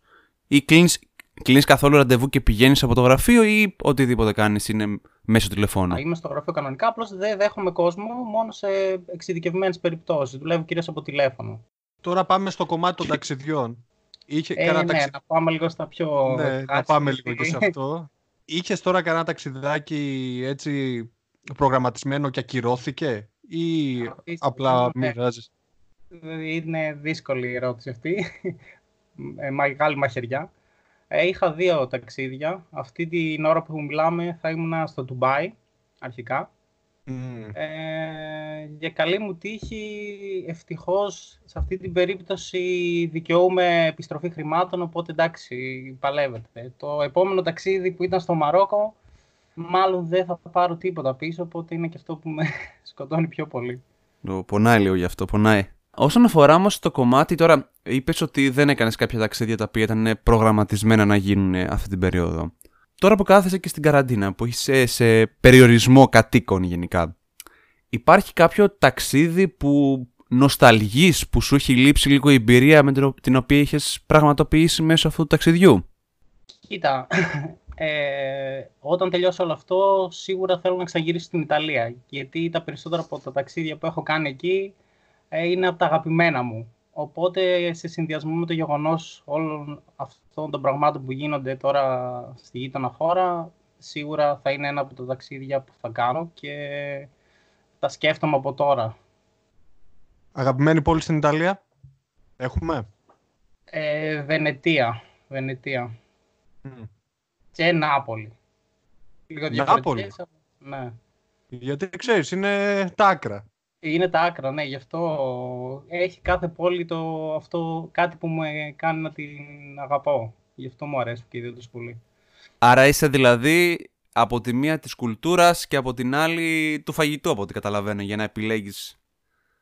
ή κλείνεις, κλείνεις καθόλου ραντεβού και πηγαίνεις από το γραφείο ή οτιδήποτε κάνεις είναι μέσω τηλεφώνου; Είμαι στο γραφείο κανονικά, απλώς δεν δέχομαι κόσμο μόνο σε εξειδικευμένες περιπτώσεις. Δουλεύω κυρίως από τηλέφωνο. Τώρα πάμε στο κομμάτι των ταξιδιών. Είχε ε, ναι, ταξι... να πάμε λίγο στα πιο... Ναι, να πάμε λίγο και σε αυτό. Είχες τώρα κανένα ταξιδάκι έτσι προγραμματισμένο και ακυρώθηκε ή απλά ναι. μοιράζεις. Είναι δύσκολη η ερώτηση αυτή. Ε, μεγάλη μαχαιριά. Ε, είχα δύο ταξίδια. Αυτή την ώρα που μιλάμε θα ήμουν στο Ντουμπάι, αρχικά. Ε, για καλή μου τύχη, ευτυχώς, σε αυτή την περίπτωση δικαιούμαι επιστροφή χρημάτων, οπότε εντάξει, παλεύεται. Το επόμενο ταξίδι που ήταν στο Μαρόκο, μάλλον δεν θα πάρω τίποτα πίσω, οπότε είναι και αυτό που με σκοτώνει πιο πολύ. Πονάει λίγο γι' αυτό, πονάει. Όσον αφορά όμως το κομμάτι, τώρα είπες ότι δεν έκανες κάποια ταξίδια τα οποία ήταν προγραμματισμένα να γίνουν αυτή την περίοδο. Τώρα που κάθεσαι και στην καραντίνα, που είσαι σε περιορισμό κατοίκων γενικά, υπάρχει κάποιο ταξίδι που νοσταλγείς, που σου έχει λείψει λίγο η εμπειρία με την οποία είχες πραγματοποιήσει μέσω αυτού του ταξιδιού; Κοίτα, ε, όταν τελειώσω όλο αυτό, σίγουρα θέλω να ξαναγυρίσω στην Ιταλία. Γιατί τα περισσότερα από τα ταξίδια που έχω κάνει εκεί ε, είναι από τα αγαπημένα μου. Οπότε, σε συνδυασμό με το γεγονός όλων αυτών των πραγμάτων που γίνονται τώρα στη γείτονα χώρα, σίγουρα θα είναι ένα από τα ταξίδια που θα κάνω και τα σκέφτομαι από τώρα. Αγαπημένη πόλη στην Ιταλία, έχουμε; Ε, Βενετία. Βενετία. Και Νάπολη. Λίγο Νάπολη; Ναι. Γιατί ξέρεις, είναι τα άκρα. Είναι τα άκρα, ναι. Γι' αυτό έχει κάθε πόλη το, αυτό κάτι που μου κάνει να την αγαπώ. Γι' αυτό μου αρέσει και ιδιαίτερως πολύ. Άρα είσαι δηλαδή από τη μία της κουλτούρας και από την άλλη του φαγητού, από ό,τι καταλαβαίνω, για να επιλέγεις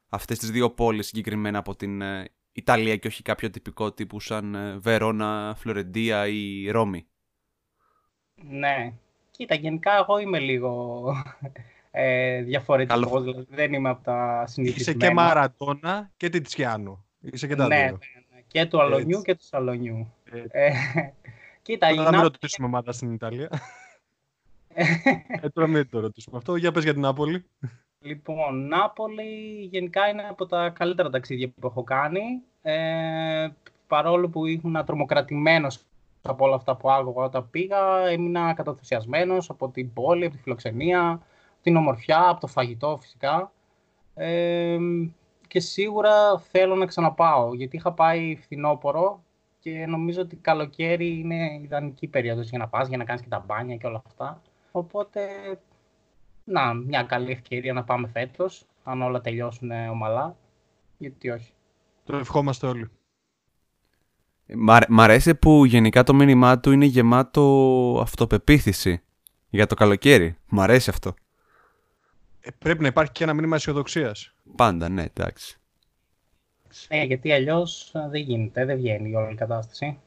αυτές τις δύο πόλεις συγκεκριμένα από την ε, Ιταλία και όχι κάποιο τυπικό τύπου σαν ε, Βερόνα, Φλωρεντία ή Ρώμη. Ναι. Κοίτα, γενικά εγώ είμαι λίγο ε, διαφορετικός, δηλαδή δεν είμαι από τα συνηθισμένα. Είσαι και Μαρατόνα και Τιτσιάνο. Είσαι και τα ναι, δύο. Ναι, ναι, και του Αλονιού και του Σαλονιού. Ε, κοίτα, Τώρα μην ρωτήσουμε ομάδα στην Ιταλία. ε, τώρα μην το ρωτήσουμε αυτό. Για πες για την Νάπολη. Λοιπόν, Νάπολη γενικά είναι από τα καλύτερα ταξίδια που έχω κάνει. Ε, παρόλο που ήμουν τρομοκρατημένος από όλα αυτά που άκουγα όταν πήγα, έμεινα καταθουσιασμένος από την πόλη, από τη φιλοξενία, την ομορφιά, από το φαγητό φυσικά. Ε, και σίγουρα θέλω να ξαναπάω, γιατί είχα πάει φθινόπωρο και νομίζω ότι καλοκαίρι είναι ιδανική περίοδος για να πας, για να κάνεις και τα μπάνια και όλα αυτά. Οπότε, να, μια καλή ευκαιρία να πάμε φέτος, αν όλα τελειώσουν ομαλά, γιατί όχι. Το ευχόμαστε όλοι. Μ' αρέσει που γενικά το μήνυμά του είναι γεμάτο αυτοπεποίθηση για το καλοκαίρι. Μ' αρέσει αυτό. Ε, πρέπει να υπάρχει και ένα μήνυμα αισιοδοξίας. Πάντα, ναι, εντάξει. Ναι, γιατί αλλιώς ε, δεν γίνεται, δεν βγαίνει η όλη κατάσταση.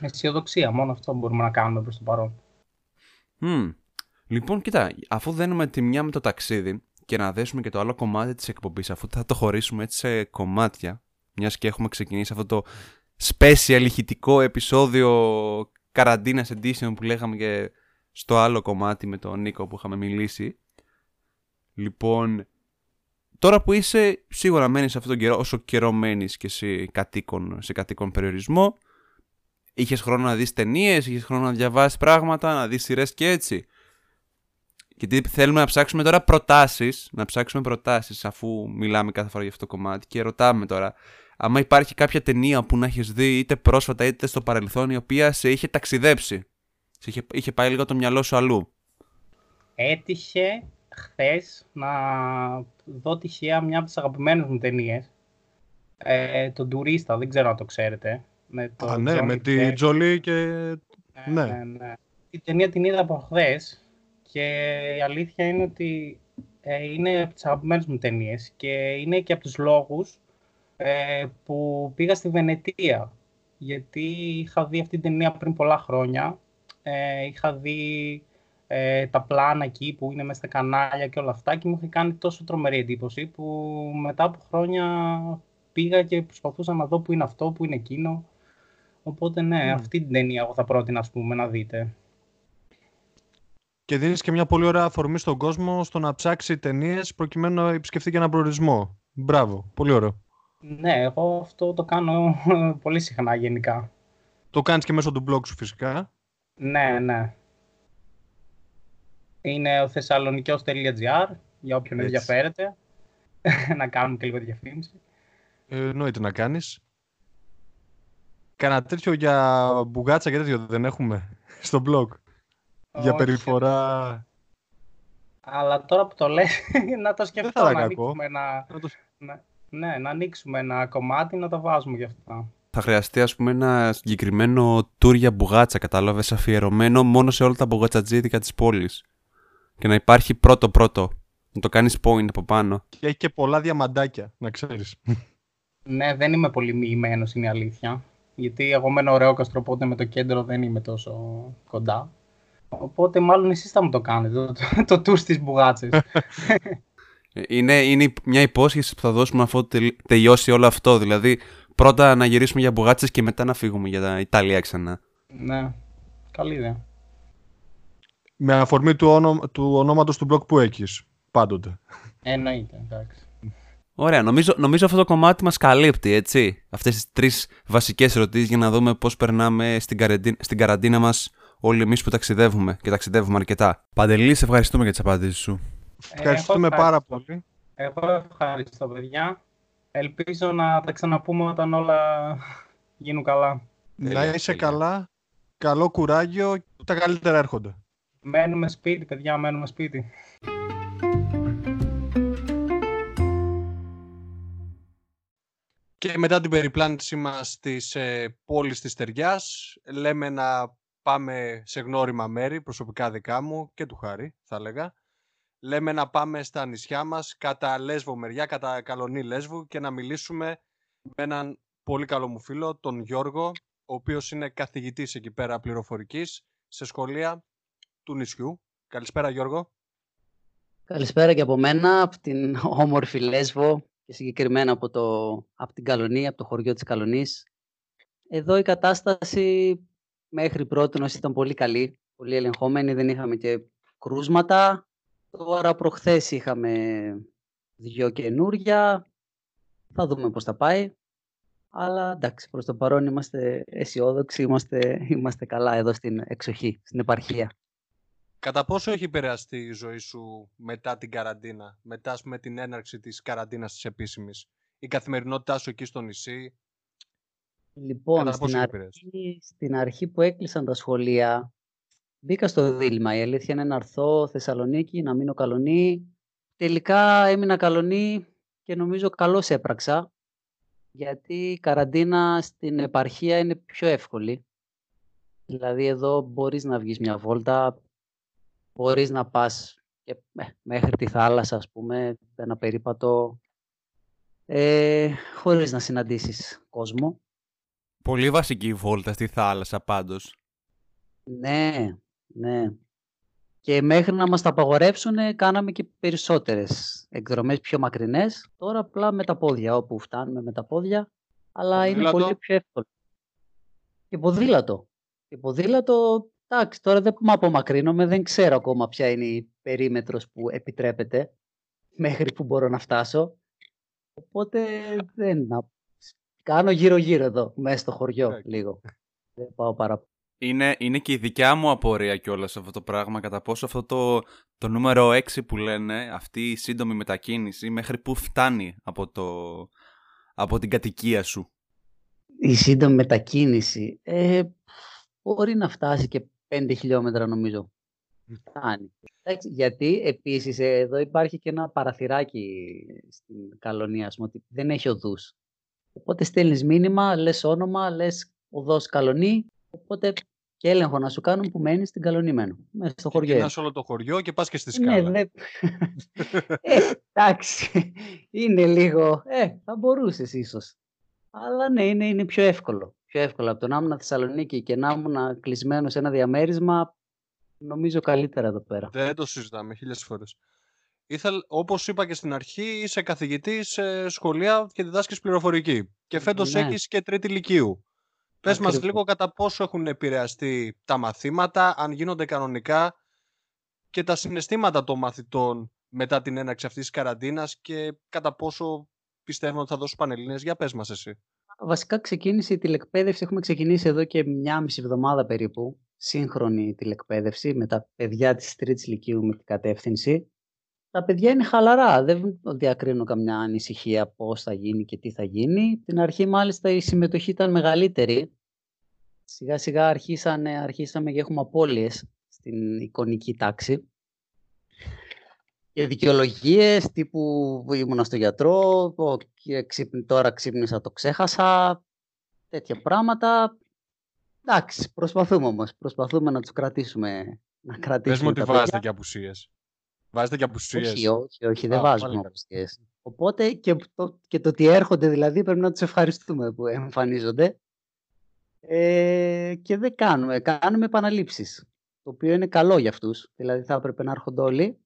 Αισιοδοξία, μόνο αυτό μπορούμε να κάνουμε προς το παρόν. Mm. Λοιπόν, κοίτα, αφού δένουμε τη μια με το ταξίδι και να δέσουμε και το άλλο κομμάτι της εκπομπής, αφού θα το χωρίσουμε έτσι σε κομμάτια, μιας και έχουμε ξεκινήσει αυτό το special ηχητικό επεισόδιο καραντίνα edition που λέγαμε και στο άλλο κομμάτι με τον Νίκο που είχαμε μιλήσει. Λοιπόν, τώρα που είσαι, σίγουρα μένεις σε αυτόν τον καιρό, όσο καιρό μένεις και σε κατοίκον, σε κατοίκον περιορισμό, είχες χρόνο να δεις ταινίες, είχες χρόνο να διαβάσεις πράγματα, να δεις σειρές και έτσι. Γιατί θέλουμε να ψάξουμε τώρα προτάσεις, να ψάξουμε προτάσεις αφού μιλάμε κάθε φορά για αυτό το κομμάτι και ρωτάμε τώρα. Άμα υπάρχει κάποια ταινία που να έχεις δει είτε πρόσφατα είτε στο παρελθόν η οποία σε είχε ταξιδέψει. Σε είχε, είχε πάει λίγο το μυαλό σου αλλού. έτυχε χθες να δω τυχαία μια από τις αγαπημένες μου ταινίες. Ε, τον Τουρίστα, δεν ξέρω αν το ξέρετε. Με το Α, ναι, με τη Τζολί και... Ναι, ναι. ναι, ναι. Η ταινία την είδα από χθες και η αλήθεια είναι ότι ε, είναι από τις αγαπημένες μου ταινίες και είναι και από τους λόγους ε, που πήγα στη Βενετία. Γιατί είχα δει αυτή την ταινία πριν πολλά χρόνια. Ε, είχα δει ε, τα πλάνα εκεί που είναι μέσα στα κανάλια και όλα αυτά και μου είχε κάνει τόσο τρομερή εντύπωση που μετά από χρόνια πήγα και προσπαθούσα να δω που είναι αυτό, που είναι εκείνο. Οπότε ναι, αυτή την ταινία εγώ θα πρότεινα ας πούμε, να δείτε. Και δίνεις και μια πολύ ωραία αφορμή στον κόσμο στο να ψάξει ταινίες προκειμένου να επισκεφθεί και έναν προορισμό. Μπράβο, πολύ ωραίο. Ναι, εγώ αυτό το κάνω πολύ συχνά γενικά. Το κάνεις και μέσω του blog σου φυσικά. Ναι, ναι. Είναι ο θεσσαλονικιός.gr για όποιον Έτσι. ενδιαφέρεται. να κάνουμε και λίγο διαφήμιση. Ε, εννοείται να κάνεις. Κανένα τέτοιο για μπουγάτσα και τέτοιο δεν έχουμε στο blog. Για περιφορά... Αλλά τώρα που το λες, να το σκεφτώ, να ανοίξουμε ένα... Να... Ναι, να ανοίξουμε ένα κομμάτι να το βάζουμε γι' αυτά. Θα χρειαστεί, ας πούμε, ένα συγκεκριμένο tour για μπουγάτσα, κατάλαβες, αφιερωμένο μόνο σε όλα τα μπουγατσατζίδικα της πόλης. Και να υπάρχει πρώτο-πρώτο. Να το κάνεις point από πάνω. Και έχει και πολλά διαμαντάκια, να ξέρεις. Ναι, δεν είμαι πολύ μοιημένος, είναι η αλήθεια. Γιατί εγώ μένω ωραίο οπότε με το κέντρο δεν είμαι τόσο κοντά. Οπότε μάλλον εσείς θα μου το κάνετε, το, το, το tour στις μπουγάτσες. είναι, είναι μια υπόσχεση που θα δώσουμε αφού τελειώσει όλο αυτό. Δηλαδή, πρώτα να γυρίσουμε για μπουγάτσες και μετά να φύγουμε για τα Ιταλία ξανά. Ναι, καλή ιδέα. Με αφορμή του, ονο... του ονόματος του blog που έχεις, πάντοτε. Εννοείται, εντάξει. Ωραία, νομίζω, νομίζω αυτό το κομμάτι μας καλύπτει, έτσι. Αυτές τις τρεις βασικές ερωτήσεις για να δούμε πώς περνάμε στην, καραντίνα, στην καραντίνα μας όλοι εμείς που ταξιδεύουμε και ταξιδεύουμε αρκετά. Παντελή, σε ευχαριστούμε για τις απαντήσεις σου. Ευχαριστούμε πάρα πολύ. Εγώ ευχαριστώ, παιδιά. Ελπίζω να τα ξαναπούμε όταν όλα γίνουν καλά. Να είσαι καλά, καλό κουράγιο, τα καλύτερα έρχονται. Μένουμε σπίτι, παιδιά, μένουμε σπίτι. Και μετά την περιπλάνησή μας στις ε, πόλεις της Τεριάς, λέμε να πάμε σε γνώριμα μέρη, προσωπικά δικά μου και του Χάρη, θα έλεγα. Λέμε να πάμε στα νησιά μας, κατά Λέσβο μεριά, κατά Καλονή Λέσβου και να μιλήσουμε με έναν πολύ καλό μου φίλο, τον Γιώργο, ο οποίος είναι καθηγητής εκεί πέρα πληροφορικής σε σχολεία του νησιού. Καλησπέρα Γιώργο. Καλησπέρα και από μένα, από την όμορφη Λέσβο και συγκεκριμένα από, το, από την Καλονή, από το χωριό της Καλονής. Εδώ η κατάσταση μέχρι πρώτη ήταν πολύ καλή, πολύ ελεγχόμενη, δεν είχαμε και κρούσματα. Τώρα προχθές είχαμε δυο καινούρια, θα δούμε πώς θα πάει. Αλλά εντάξει, προς το παρόν είμαστε αισιόδοξοι, είμαστε, είμαστε καλά εδώ στην εξοχή, στην επαρχία. Κατά πόσο έχει επηρεαστεί η ζωή σου μετά την καραντίνα, μετά με την έναρξη της καραντίνας της επίσημης, η καθημερινότητά σου εκεί στο νησί, Λοιπόν, στην αρχή, στην αρχή που έκλεισαν τα σχολεία, μπήκα στο δίλημα. Η αλήθεια είναι να έρθω Θεσσαλονίκη, να μείνω Καλονή. Τελικά έμεινα Καλονή και νομίζω καλώς έπραξα, γιατί η καραντίνα στην επαρχία είναι πιο εύκολη. Δηλαδή εδώ μπορείς να βγεις μια βόλτα, μπορείς να πας και, ε, μέχρι τη θάλασσα, ας πούμε, ένα περίπατο, ε, χωρίς να συναντήσεις κόσμο. Πολύ βασική βόλτα στη θάλασσα πάντως. Ναι, ναι. Και μέχρι να μας τα απαγορεύσουν κάναμε και περισσότερες εκδρομές πιο μακρινές. Τώρα απλά με τα πόδια, όπου φτάνουμε με τα πόδια. Αλλά είναι πολύ πιο εύκολο. Και ποδήλατο. Και ποδήλατο, εντάξει, τώρα δεν με απομακρύνομαι, δεν ξέρω ακόμα ποια είναι η περίμετρος που επιτρέπεται μέχρι που μπορώ να φτάσω. Οπότε δεν, Κάνω γύρω-γύρω εδώ, μέσα στο χωριό λίγο. Δεν πάω παραπάνω. Είναι, είναι και η δικιά μου απορία κιόλας αυτό το πράγμα. Κατά πόσο αυτό το, το νούμερο 6 που λένε, αυτή η σύντομη μετακίνηση, μέχρι πού φτάνει από, το, από την κατοικία σου; Η σύντομη μετακίνηση. Ε, μπορεί να φτάσει και 5 χιλιόμετρα νομίζω. Φτάνει. γιατί επίσης εδώ υπάρχει και ένα παραθυράκι στην Καλονία, ότι δεν έχει οδούς. Οπότε στέλνεις μήνυμα, λες όνομα, λες οδός Καλονή, οπότε και έλεγχο να σου κάνουν που μένεις στην Καλονημένο. Μέσα στο χωριό. Και όλο το χωριό και πας και στη ναι, σκάλα. Ναι, ε, εντάξει. Είναι λίγο. Ε, θα μπορούσες ίσως. Αλλά ναι, είναι, είναι πιο εύκολο. Πιο εύκολο. Από το να ήμουν Θεσσαλονίκη και να ήμουν κλεισμένο σε ένα διαμέρισμα, νομίζω καλύτερα εδώ πέρα. Δεν το συζητάμε χίλιες φορές. Ήθελ, όπως είπα και στην αρχή, είσαι καθηγητής σε σχολεία και διδάσκεις πληροφορική. Και φέτος ναι. έχεις και τρίτη λυκείου. Πες μας λίγο κατά πόσο έχουν επηρεαστεί τα μαθήματα, αν γίνονται κανονικά και τα συναισθήματα των μαθητών μετά την έναρξη αυτής της καραντίνας και κατά πόσο πιστεύουν ότι θα δώσουν πανελλήνες. Για πες μας εσύ. Βασικά ξεκίνησε η τηλεκπαίδευση, έχουμε ξεκινήσει εδώ και μια μισή εβδομάδα περίπου, σύγχρονη τηλεκπαίδευση με τα παιδιά της τρίτης λυκείου με την κατεύθυνση. Τα παιδιά είναι χαλαρά, δεν διακρίνω καμιά ανησυχία πώς θα γίνει και τι θα γίνει. Την αρχή μάλιστα η συμμετοχή ήταν μεγαλύτερη. Σιγά σιγά αρχίσανε, αρχίσαμε και έχουμε απώλειες στην εικονική τάξη. Και δικαιολογίες τύπου ήμουνα στο γιατρό, τώρα ξύπνησα, το ξέχασα, τέτοια πράγματα. Εντάξει, προσπαθούμε όμως, προσπαθούμε να τους κρατήσουμε. Να κρατήσουμε Πες μου ότι βάζετε και απουσίες. Βάζετε και απουσίες. Όχι, όχι, όχι δεν βάζουμε απουσίες. Οπότε και το, και το ότι έρχονται δηλαδή πρέπει να τους ευχαριστούμε που εμφανίζονται. Ε, και δεν κάνουμε, κάνουμε επαναλήψεις. Το οποίο είναι καλό για αυτούς. Δηλαδή θα έπρεπε να έρχονται όλοι.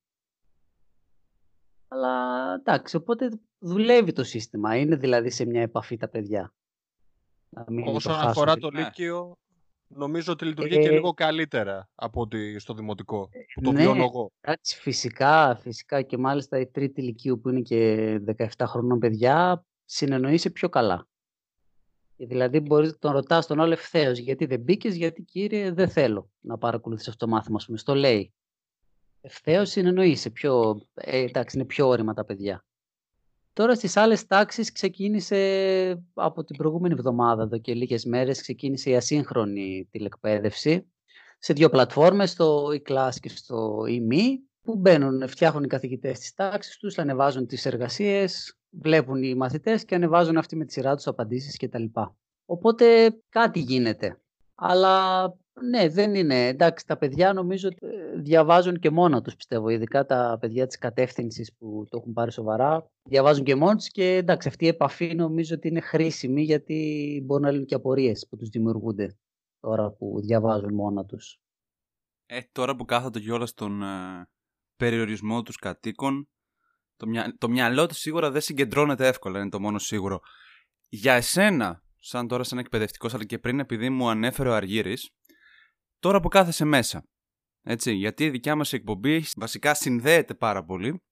Αλλά εντάξει, οπότε δουλεύει το σύστημα. Είναι δηλαδή σε μια επαφή τα παιδιά. Όσον αφορά το Λύκειο, νομίζω ότι λειτουργεί και ε, λίγο καλύτερα από ότι στο δημοτικό, που το ναι, βιώνω εγώ. Εντάξει, φυσικά, φυσικά και μάλιστα η τρίτη ηλικίου που είναι και 17 χρονών παιδιά συνεννοείσαι πιο καλά. Δηλαδή μπορείς να τον ρωτάς τον άλλο ευθέως γιατί δεν μπήκες, γιατί κύριε δεν θέλω να παρακολουθήσω αυτό το μάθημα, πούμε. Στο λέει. Ευθέως συνεννοείσαι, πιο, ε, εντάξει, είναι πιο όρημα τα παιδιά. Τώρα στις άλλες τάξεις ξεκίνησε από την προηγούμενη εβδομάδα, εδώ και λίγες μέρες, ξεκίνησε η ασύγχρονη τηλεκπαίδευση σε δύο πλατφόρμες, στο e-class και στο e-me, που μπαίνουν, φτιάχνουν οι καθηγητές τις τάξεις τους, ανεβάζουν τις εργασίες, βλέπουν οι μαθητές και ανεβάζουν αυτοί με τη σειρά τους απαντήσεις κτλ. Οπότε κάτι γίνεται. Αλλά ναι, δεν είναι. Εντάξει, τα παιδιά νομίζω ότι ε, διαβάζουν και μόνα τους, πιστεύω. Ειδικά τα παιδιά της κατεύθυνσης που το έχουν πάρει σοβαρά. Διαβάζουν και μόνοι τους και εντάξει, αυτή η επαφή νομίζω ότι είναι χρήσιμη γιατί μπορούν να λύνουν και απορίες που τους δημιουργούνται τώρα που διαβάζουν μόνα τους. Ε, τώρα που κάθονται κιόλας στον ε, περιορισμό τους κατοίκων, το, μυα... το μυαλό τους σίγουρα δεν συγκεντρώνεται εύκολα, είναι το μόνο σίγουρο. Για εσένα, σαν τώρα σαν εκπαιδευτικός, αλλά και πριν επειδή μου ανέφερε ο Αργύρης, τώρα που κάθεσαι μέσα. Έτσι, γιατί η δικιά μας εκπομπή βασικά συνδέεται πάρα πολύ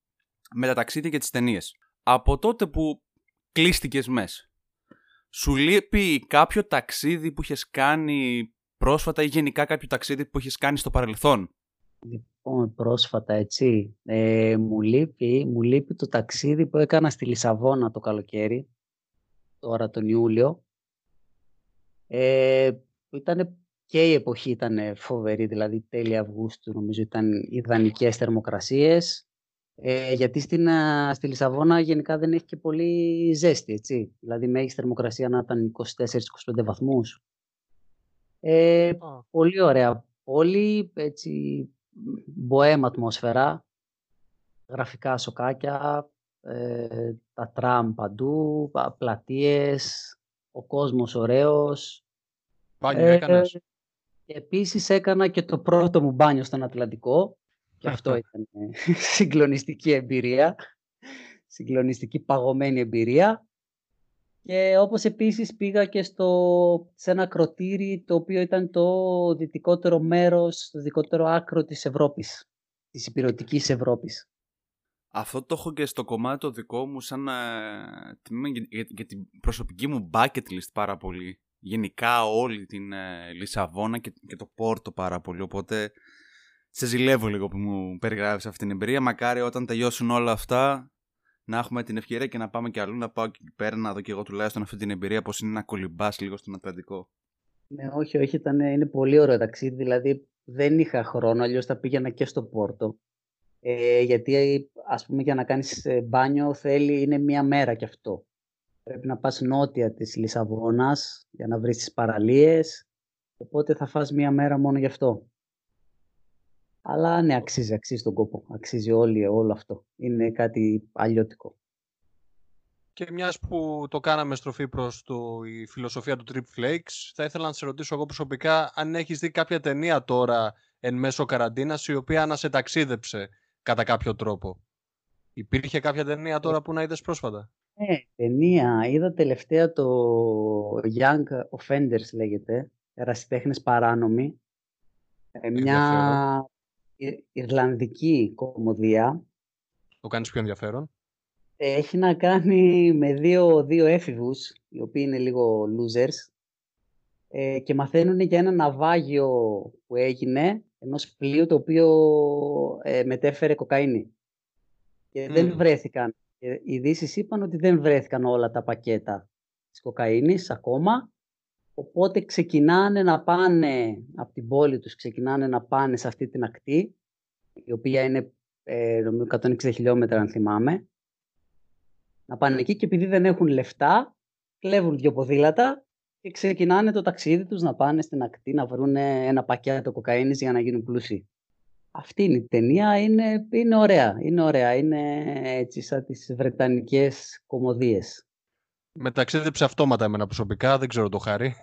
με τα ταξίδια και τις ταινίες. Από τότε που κλείστηκες μέσα. Σου λείπει κάποιο ταξίδι που είχες κάνει πρόσφατα ή γενικά κάποιο ταξίδι που είχες κάνει στο παρελθόν; Λοιπόν, πρόσφατα, έτσι, ε, μου, λείπει, μου λείπει το ταξίδι που έκανα στη Λισαβόνα το καλοκαίρι, τώρα τον Ιούλιο. Ε, ήταν και η εποχή ήταν φοβερή, δηλαδή τέλη Αυγούστου νομίζω ήταν ιδανικές θερμοκρασίες. Ε, γιατί στην, στη Λισαβόνα γενικά δεν έχει και πολύ ζέστη, έτσι. Δηλαδή μέγιστη θερμοκρασία να ήταν 24-25 βαθμούς. Ε, Πολύ ωραία πόλη, έτσι, μποέμ ατμόσφαιρα, γραφικά σοκάκια, ε, τα τραμ παντού, πλατείες, ο κόσμος ωραίος. Μπάνιο ε, έκανες; Επίσης έκανα και το πρώτο μου μπάνιο στον Ατλαντικό και αυτό ήταν ε, συγκλονιστική εμπειρία, συγκλονιστική παγωμένη εμπειρία. Και όπως επίσης πήγα και στο, σε ένα κροτήρι το οποίο ήταν το δυτικότερο μέρος, το δυτικότερο άκρο της Ευρώπης, της υπηρετικής Ευρώπης. Αυτό το έχω και στο κομμάτι το δικό μου σαν ε, για, για, την προσωπική μου bucket list πάρα πολύ γενικά όλη την ε, Λισαβόνα και, και το Πόρτο πάρα πολύ. Οπότε σε ζηλεύω λίγο που μου περιγράφεις αυτή την εμπειρία. Μακάρι όταν τελειώσουν όλα αυτά να έχουμε την ευκαιρία και να πάμε κι αλλού, να πάω εκεί πέρα να δω και εγώ τουλάχιστον αυτή την εμπειρία πώς είναι να κολυμπάς λίγο στον Ατλαντικό. Ναι, όχι, όχι, ήταν, είναι πολύ ωραίο ταξίδι. Δηλαδή, δεν είχα χρόνο, αλλιώς θα πήγαινα και στο Πόρτο. Ε, γιατί ας πούμε για να κάνεις ε, μπάνιο θέλει, είναι μία μέρα κι αυτό. Πρέπει να πας νότια της Λισαβόνας για να βρεις τις παραλίες, οπότε θα φας μία μέρα μόνο γι' αυτό. Αλλά ναι, αξίζει, αξίζει τον κόπο. Αξίζει όλοι, όλο αυτό. Είναι κάτι αλλιώτικο. Και μιας που το κάναμε στροφή προς η φιλοσοφία του Trip Flakes, θα ήθελα να σε ρωτήσω εγώ προσωπικά αν έχεις δει κάποια ταινία τώρα εν μέσω καραντίνας η οποία να σε ταξίδεψε κατά κάποιο τρόπο. Υπήρχε κάποια ταινία τώρα που να είδες πρόσφατα; Ναι, ταινία. Είδα τελευταία το Young Offenders λέγεται. Ερασιτέχνες παράνομοι. Ε, μια Ιρλανδική κομμωδία. Το κάνεις πιο ενδιαφέρον. Έχει να κάνει με δύο, δύο έφηβους, οι οποίοι είναι λίγο losers, ε, και μαθαίνουν για ένα ναυάγιο που έγινε ενός πλοίου το οποίο ε, μετέφερε κοκαίνη. Και δεν βρέθηκαν. Οι ειδήσεις είπαν ότι δεν βρέθηκαν όλα τα πακέτα της κοκαίνης ακόμα. Οπότε ξεκινάνε να πάνε από την πόλη τους, ξεκινάνε να πάνε σε αυτή την ακτή, η οποία είναι ε, 160 χιλιόμετρα αν θυμάμαι. Να πάνε εκεί και επειδή δεν έχουν λεφτά, κλέβουν δύο ποδήλατα και ξεκινάνε το ταξίδι τους να πάνε στην ακτή να βρουν ένα πακέτο κοκαίνης για να γίνουν πλούσιοι. Αυτή είναι η ταινία, είναι, είναι ωραία, είναι ωραία, είναι έτσι σαν τις βρετανικές κομμωδίες. Με ταξίδεψε αυτόματα εμένα προσωπικά, δεν ξέρω το χάρη.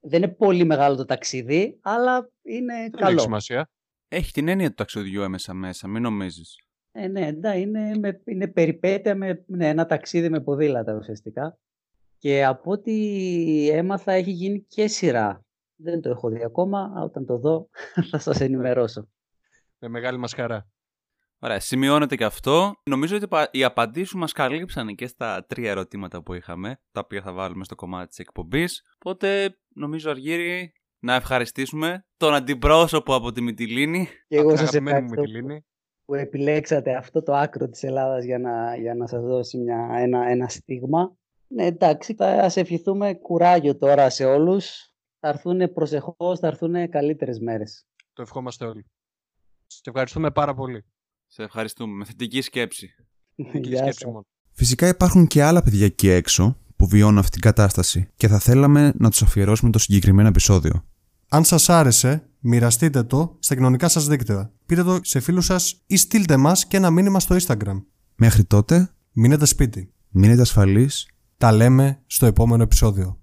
Δεν είναι πολύ μεγάλο το ταξίδι, αλλά είναι δεν καλό. Έχει σημασία. Έχει την έννοια του ταξιδιού έμεσα μέσα, μην νομίζεις. Ε, ναι, ναι, είναι, με, είναι περιπέτεια με ναι, ένα ταξίδι με ποδήλατα ουσιαστικά. Και από ό,τι έμαθα έχει γίνει και σειρά. Δεν το έχω δει ακόμα, όταν το δω θα σας ενημερώσω. Με μεγάλη μας χαρά. Ωραία, σημειώνεται και αυτό. Νομίζω ότι οι απαντήσεις μας καλύψαν και στα τρία ερωτήματα που είχαμε, τα οποία θα βάλουμε στο κομμάτι της εκπομπής. Οπότε, νομίζω Αργύρι, να ευχαριστήσουμε τον αντιπρόσωπο από τη Μυτιλίνη. Και εγώ σας ευχαριστώ που επιλέξατε αυτό το άκρο της Ελλάδας για να, για να σας δώσει μια, ένα, ένα στίγμα. Ναι, εντάξει, θα ας ευχηθούμε κουράγιο τώρα σε όλους. Θα έρθουν προσεχώς, θα έρθουν καλύτερες μέρες. Το ευχόμαστε όλοι. Σε ευχαριστούμε πάρα πολύ. Σε ευχαριστούμε. Με θετική σκέψη. Θετική σκέψη μόνο. Φυσικά υπάρχουν και άλλα παιδιά εκεί έξω που βιώνουν αυτή την κατάσταση και θα θέλαμε να τους αφιερώσουμε το συγκεκριμένο επεισόδιο. Αν σας άρεσε, μοιραστείτε το στα κοινωνικά σας δίκτυα. Πείτε το σε φίλους σας ή στείλτε μας και ένα μήνυμα στο Instagram. Μέχρι τότε, μείνετε σπίτι. Μείνετε ασφαλείς. Τα λέμε στο επόμενο επεισόδιο.